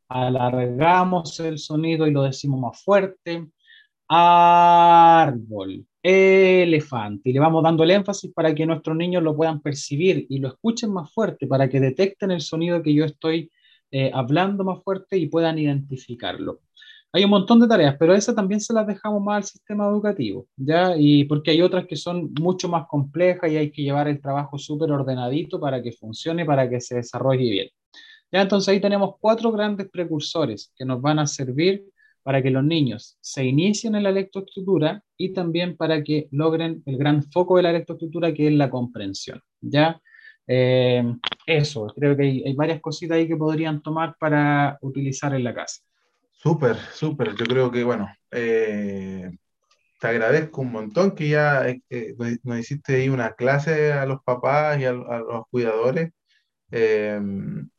alargamos el sonido y lo decimos más fuerte. Árbol, elefante. Y le vamos dando el énfasis para que nuestros niños lo puedan percibir y lo escuchen más fuerte, para que detecten el sonido que yo estoy eh, hablando más fuerte y puedan identificarlo. Hay un montón de tareas, pero esas también se las dejamos más al sistema educativo, ¿ya? Y porque hay otras que son mucho más complejas y hay que llevar el trabajo súper ordenadito para que funcione, para que se desarrolle bien. Ya, entonces ahí tenemos cuatro grandes precursores que nos van a servir para que los niños se inicien en la lectoescritura y también para que logren el gran foco de la lectoescritura, que es la comprensión. ¿ya? Eh, eso, creo que hay, varias cositas ahí que podrían tomar para utilizar en la casa. Súper, súper. Yo creo que, bueno, eh, te agradezco un montón que ya eh, nos hiciste ahí una clase a los papás y a los cuidadores eh,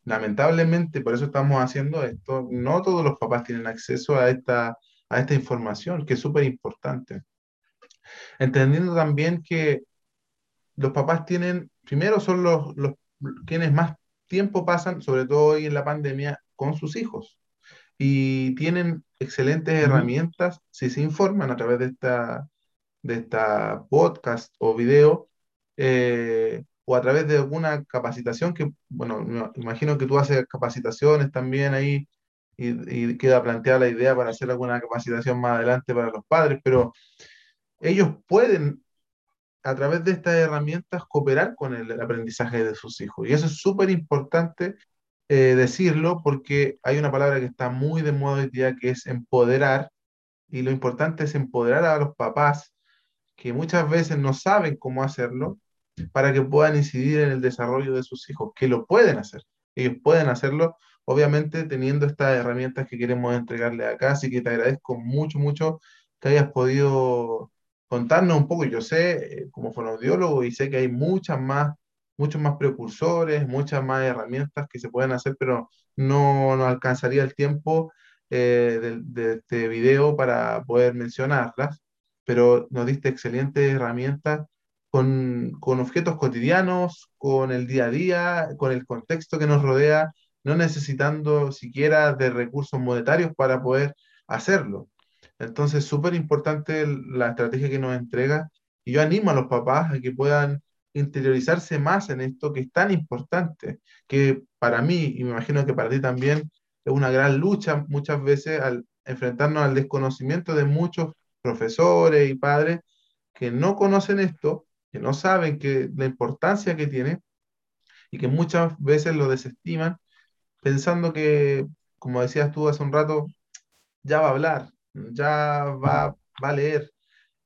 lamentablemente, por eso estamos haciendo esto, no todos los papás tienen acceso a esta, a esta información, que es súper importante. Entendiendo también que los papás tienen, primero son los, los quienes más tiempo pasan, sobre todo hoy en la pandemia, con sus hijos. Y tienen excelentes herramientas si se informan a través de esta, de esta podcast o video. Eh, o a través de alguna capacitación que, bueno, me imagino que tú haces capacitaciones también ahí y, queda planteada la idea para hacer alguna capacitación más adelante para los padres, pero ellos pueden a través de estas herramientas cooperar con el, aprendizaje de sus hijos. Y eso es súper importante eh, decirlo porque hay una palabra que está muy de moda hoy día que es empoderar, y lo importante es empoderar a los papás que muchas veces no saben cómo hacerlo para que puedan incidir en el desarrollo de sus hijos, que lo pueden hacer. Ellos pueden hacerlo, obviamente teniendo estas herramientas que queremos entregarle acá, así que te agradezco mucho, mucho que hayas podido contarnos un poco. Yo sé, eh, como fonoaudiólogo, y sé que hay muchas más, muchos más precursores, muchas más herramientas que se pueden hacer, pero no nos alcanzaría el tiempo eh, de, este video para poder mencionarlas, pero nos diste excelentes herramientas con, objetos cotidianos, con el día a día, con el contexto que nos rodea, no necesitando siquiera de recursos monetarios para poder hacerlo. Entonces, súper importante la estrategia que nos entrega y yo animo a los papás a que puedan interiorizarse más en esto que es tan importante, que para mí, y me imagino que para ti también, es una gran lucha muchas veces al enfrentarnos al desconocimiento de muchos profesores y padres que no conocen esto que no saben que, la importancia que tiene y que muchas veces lo desestiman pensando que, como decías tú hace un rato, ya va a hablar, ya va, va a leer,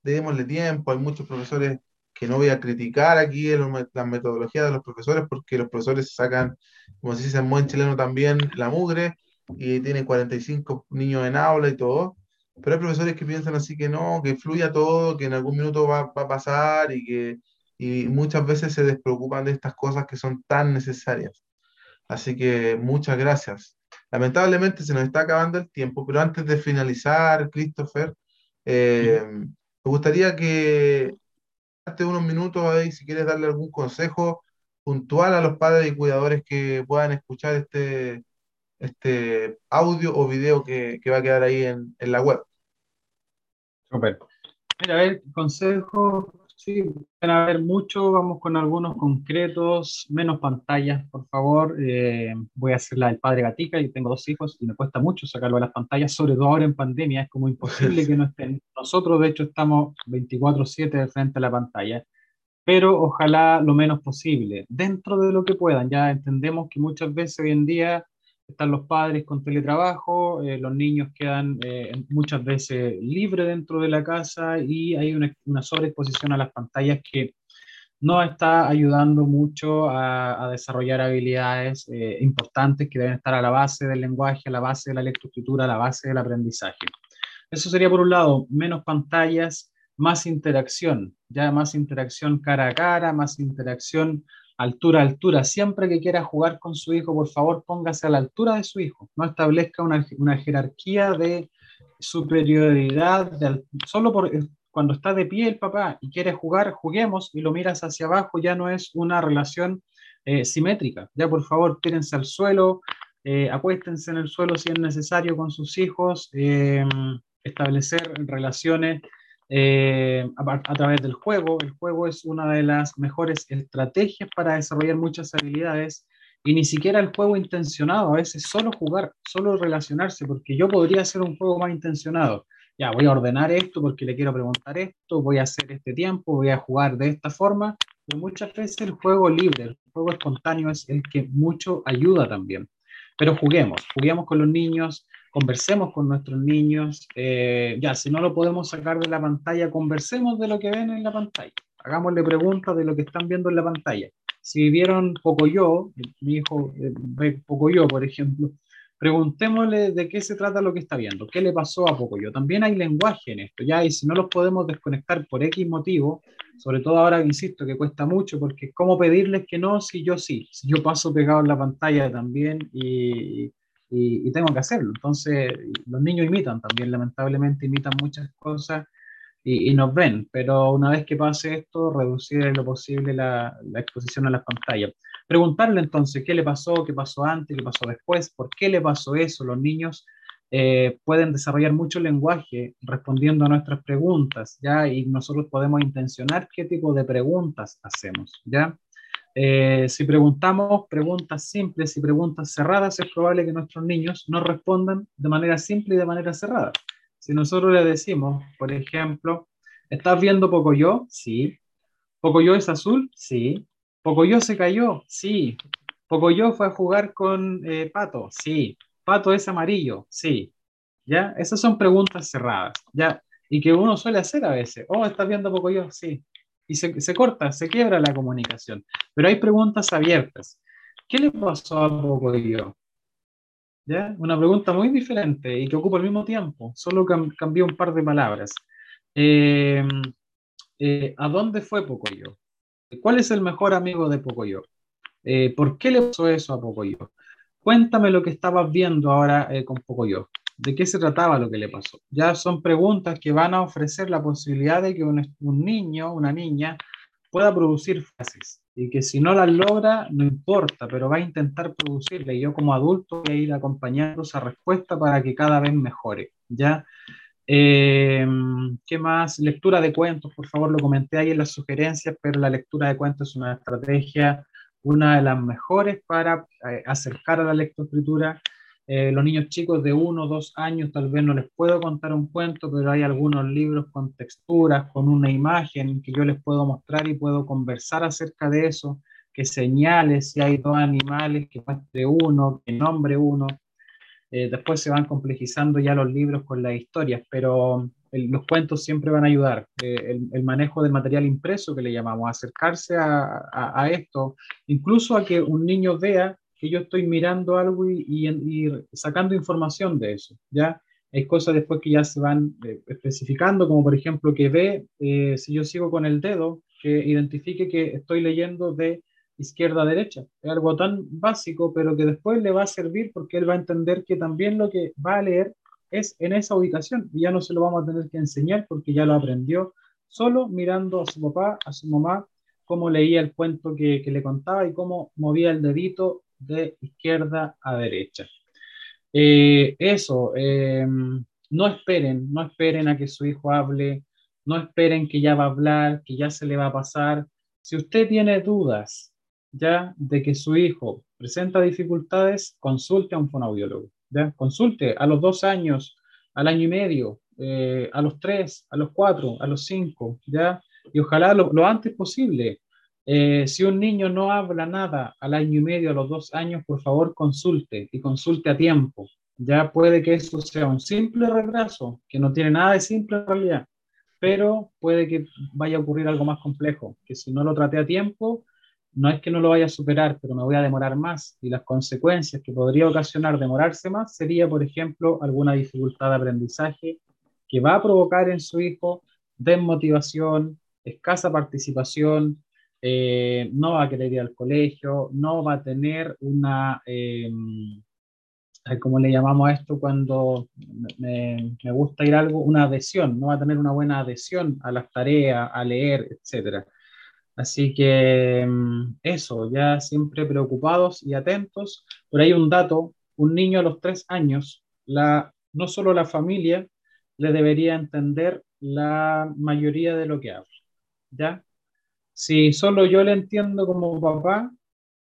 démosle tiempo, hay muchos profesores que no voy a criticar aquí la metodología de los profesores porque los profesores sacan, como se dice en buen chileno también, la mugre y tienen 45 niños en aula y todo, pero hay profesores que piensan así que no, que fluya todo, que en algún minuto va, va a pasar y que y muchas veces se despreocupan de estas cosas que son tan necesarias. Así que muchas gracias. Lamentablemente se nos está acabando el tiempo, pero antes de finalizar, Christopher, eh, me gustaría que unos minutos ahí, si quieres darle algún consejo puntual a los padres y cuidadores que puedan escuchar este, este audio o video que, que va a quedar ahí en, en la web. Super. Mira, a ver, consejo, sí, van a haber mucho, vamos con algunos concretos, menos pantallas, por favor. Eh, voy a hacer la del padre Gatica, yo tengo dos hijos y me cuesta mucho sacarlo de las pantallas, sobre todo ahora en pandemia, es como imposible que no estén. Nosotros, de hecho, estamos 24/7 frente a la pantalla, pero ojalá lo menos posible, dentro de lo que puedan. Ya entendemos que muchas veces hoy en día están los padres con teletrabajo, eh, los niños quedan eh, muchas veces libres dentro de la casa y hay una, una sobreexposición a las pantallas que no está ayudando mucho a, desarrollar habilidades eh, importantes que deben estar a la base del lenguaje, a la base de la lectoescritura, a la base del aprendizaje. Eso sería por un lado, menos pantallas, más interacción, ya más interacción cara a cara, más interacción altura, altura. Siempre que quiera jugar con su hijo, por favor, póngase a la altura de su hijo. No establezca una, una jerarquía de superioridad. solo por, eh, cuando está de pie el papá y quiere jugar, juguemos y lo miras hacia abajo, ya no es una relación eh, simétrica. Ya, por favor, tírense al suelo, eh, acuéstense en el suelo si es necesario con sus hijos, establecer relaciones eh, a, través del juego. El juego es una de las mejores estrategias para desarrollar muchas habilidades y ni siquiera el juego intencionado, a veces solo jugar, solo relacionarse, porque yo podría hacer un juego más intencionado. Ya, voy a ordenar esto porque le quiero preguntar esto, voy a hacer este tiempo, voy a jugar de esta forma, pero muchas veces el juego libre, el juego espontáneo es el que mucho ayuda también. Pero juguemos, juguemos con los niños, conversemos con nuestros niños, eh, ya, si no lo podemos sacar de la pantalla, conversemos de lo que ven en la pantalla, hagámosle preguntas de lo que están viendo en la pantalla si vieron Pocoyo, mi hijo eh, ve Pocoyo, por ejemplo, preguntémosle de qué se trata lo que está viendo, qué le pasó a Pocoyo. También hay lenguaje en esto, ya, y si no los podemos desconectar por X motivo, sobre todo ahora, insisto, que cuesta mucho, porque ¿cómo pedirles que no si yo sí? Si yo paso pegado en la pantalla también y, y, y tengo que hacerlo. Entonces, los niños imitan también, lamentablemente, imitan muchas cosas y, nos ven, pero una vez que pase esto, reducir lo posible la, exposición a las pantallas. Preguntarle entonces qué le pasó, qué pasó antes, qué pasó después, por qué le pasó eso. Los niños eh, pueden desarrollar mucho lenguaje respondiendo a nuestras preguntas, ¿ya? Y nosotros podemos intencionar qué tipo de preguntas hacemos, ¿ya? Eh, si preguntamos preguntas simples y preguntas cerradas, es probable que nuestros niños no respondan de manera simple y de manera cerrada. Si nosotros le decimos, por ejemplo, ¿estás viendo Pocoyo? Sí. ¿Pocoyo es azul? Sí. ¿Pocoyo se cayó? Sí. ¿Pocoyo fue a jugar con eh, Pato? Sí. ¿Pato es amarillo? Sí. ¿Ya? Esas son preguntas cerradas, ¿ya? Y que uno suele hacer a veces. Oh, ¿estás viendo Pocoyo? Sí. Y se, se corta, se quiebra la comunicación. Pero hay preguntas abiertas. ¿Qué le pasó a Pocoyo? Una pregunta muy diferente y que ocupa el mismo tiempo, solo cambió un par de palabras. Eh, eh, ¿A dónde fue Pocoyo? ¿Cuál es el mejor amigo de Pocoyo? Eh, ¿Por qué le pasó eso a Pocoyo? Cuéntame lo que estabas viendo ahora con Pocoyo. ¿De qué se trataba lo que le pasó? Ya son preguntas que van a ofrecer la posibilidad de que un, niño, una niña, pueda producir frases y que si no las logra, no importa, pero va a intentar producirla y yo como adulto voy a ir acompañando esa respuesta para que cada vez mejore, ¿ya? Eh, ¿Qué más? Lectura de cuentos, por favor, lo comenté ahí en las sugerencias, pero la lectura de cuentos es una estrategia, una de las mejores para eh, acercar a la lectoescritura eh, los niños chicos de uno o dos años tal vez no les puedo contar un cuento, pero hay algunos libros con texturas, con una imagen que yo les puedo mostrar y puedo conversar acerca de eso, que señale si hay dos animales, que muestre uno, que nombre uno. Eh, después se van complejizando ya los libros con las historias, pero los cuentos siempre van a ayudar. Eh, el, manejo del material impreso que le llamamos, acercarse a, a esto, incluso a que un niño vea que yo estoy mirando algo y, sacando información de eso, ¿ya? Hay cosas después que ya se van eh, especificando, como por ejemplo que ve, eh, si yo sigo con el dedo, que identifique que estoy leyendo de izquierda a derecha. Es algo tan básico, pero que después le va a servir porque él va a entender que también lo que va a leer es en esa ubicación y ya no se lo vamos a tener que enseñar porque ya lo aprendió solo mirando a su papá, a su mamá, cómo leía el cuento que, que le contaba y cómo movía el dedito de izquierda a derecha. Eh, eso, eh, no esperen, no esperen a que su hijo hable, no esperen que ya va a hablar, que ya se le va a pasar. Si usted tiene dudas ya de que su hijo presenta dificultades, consulte a un fonoaudiólogo. ¿ya? Consulte a los dos años, al año y medio, eh, a los tres, a los cuatro, a los cinco, ¿ya? Y ojalá lo antes posible. Eh, si un niño no habla nada al año y medio, a los dos años, por favor consulte y consulte a tiempo. Ya puede que eso sea un simple retraso, que no tiene nada de simple en realidad, pero puede que vaya a ocurrir algo más complejo, que si no lo trate a tiempo, no es que no lo vaya a superar, pero me voy a demorar más. Y las consecuencias que podría ocasionar demorarse más sería, por ejemplo, alguna dificultad de aprendizaje que va a provocar en su hijo desmotivación, escasa participación, eh, no va a querer ir al colegio, no va a tener una, eh, ¿cómo le llamamos a esto cuando me, gusta ir algo? Una adhesión, no va a tener una buena adhesión a las tareas, a leer, etc. Así que mm, eso, ya siempre preocupados y atentos. Por ahí un dato, un niño a los tres años, la, no solo la familia le debería entender la mayoría de lo que habla, ¿ya? Si solo yo le entiendo como papá,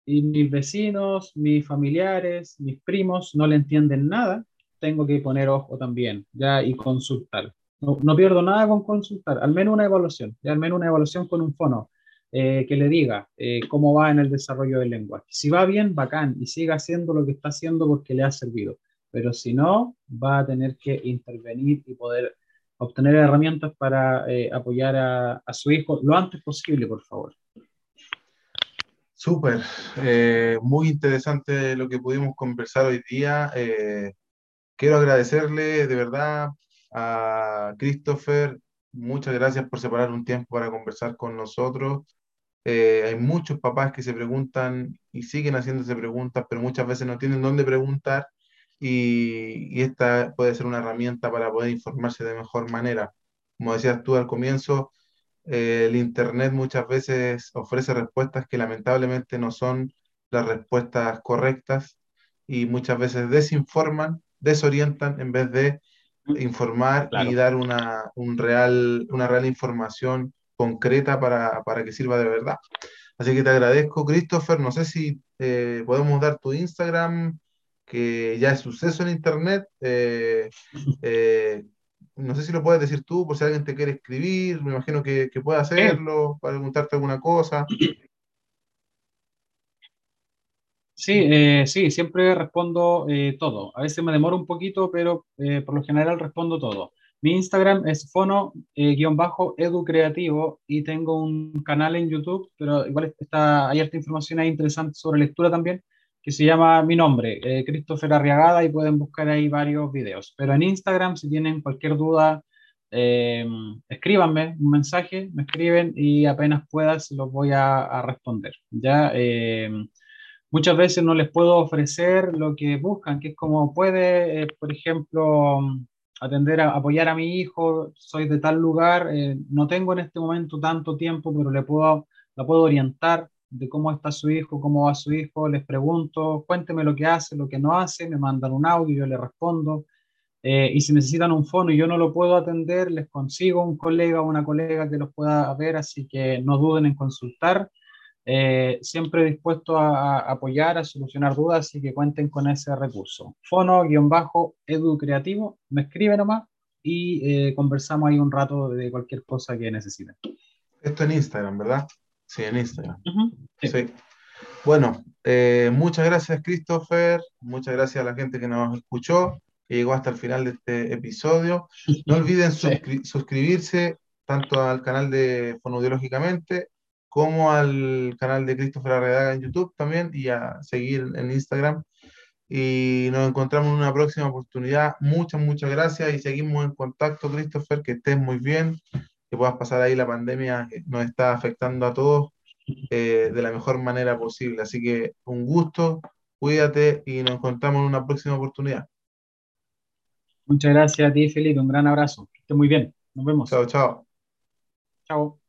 y mis vecinos, mis familiares, mis primos no le entienden nada, tengo que poner ojo también, ya, y consultar. No, pierdo nada con consultar, al menos una evaluación, ya al menos una evaluación con un fono eh, que le diga eh, cómo va en el desarrollo del lenguaje. Si va bien, bacán, y siga haciendo lo que está haciendo porque le ha servido. Pero si no, va a tener que intervenir y poder obtener herramientas para eh, apoyar a, su hijo lo antes posible, por favor. Súper, muy interesante lo que pudimos conversar hoy día. quiero agradecerle de verdad a Christopher, muchas gracias por separar un tiempo para conversar con nosotros. Eh, hay muchos papás que se preguntan y siguen haciéndose preguntas, pero muchas veces no tienen dónde preguntar y, esta puede ser una herramienta para poder informarse de mejor manera. Como decías tú al comienzo, eh, el Internet muchas veces ofrece respuestas que lamentablemente no son las respuestas correctas y muchas veces desinforman, desorientan en vez de informar y dar una, un real, una real información concreta para, para, que sirva de verdad. Así que te agradezco, Christopher. No sé si eh, podemos dar tu Instagram, que ya es suceso en Internet. Eh, eh, no sé si lo puedes decir tú, por si alguien te quiere escribir. Me imagino que, que puede hacerlo, para preguntarte alguna cosa. Sí, eh, sí, siempre respondo todo. A veces me demoro un poquito, pero por lo general respondo todo. Mi Instagram es fono-educreativo y tengo un canal en YouTube, pero igual está, hay harta información ahí interesante sobre lectura también, que se llama mi nombre, Christopher Arriagada, y pueden buscar ahí varios videos. Pero en Instagram, si tienen cualquier duda, escríbanme un mensaje, me escriben y apenas puedas los voy a, responder. Ya muchas veces no les puedo ofrecer lo que buscan, que es como puede, eh, por ejemplo, atender a apoyar a mi hijo, soy de tal lugar, eh, no tengo en este momento tanto tiempo, pero le puedo, la puedo orientar de cómo está su hijo, cómo va su hijo, les pregunto, cuénteme lo que hace, lo que no hace, me mandan un audio, yo le respondo. Eh, y si necesitan un fono y yo no lo puedo atender, les consigo un colega o una colega que los pueda ver, así que no duden en consultar. Eh, siempre dispuesto a, apoyar, a solucionar dudas y que cuenten con ese recurso. Fono-edu creativo, me escribe nomás y eh, conversamos ahí un rato de cualquier cosa que necesiten. Esto en Instagram, ¿verdad? Sí, en Instagram. sí. Bueno, eh, muchas gracias Christopher, muchas gracias a la gente que nos escuchó, que llegó hasta el final de este episodio. No olviden suscribirse tanto al canal de Fonoaudiológicamente como al canal de Christopher Arredaga en YouTube también y a seguir en Instagram. Y nos encontramos en una próxima oportunidad. Muchas, muchas gracias y seguimos en contacto, Christopher, que estés muy bien, que puedas pasar ahí la pandemia que nos está afectando a todos eh, de la mejor manera posible. Así que un gusto, cuídate y nos encontramos en una próxima oportunidad. Muchas gracias a ti, Felipe. Un gran abrazo. Que estés muy bien. Nos vemos. Chao, chao. Chao.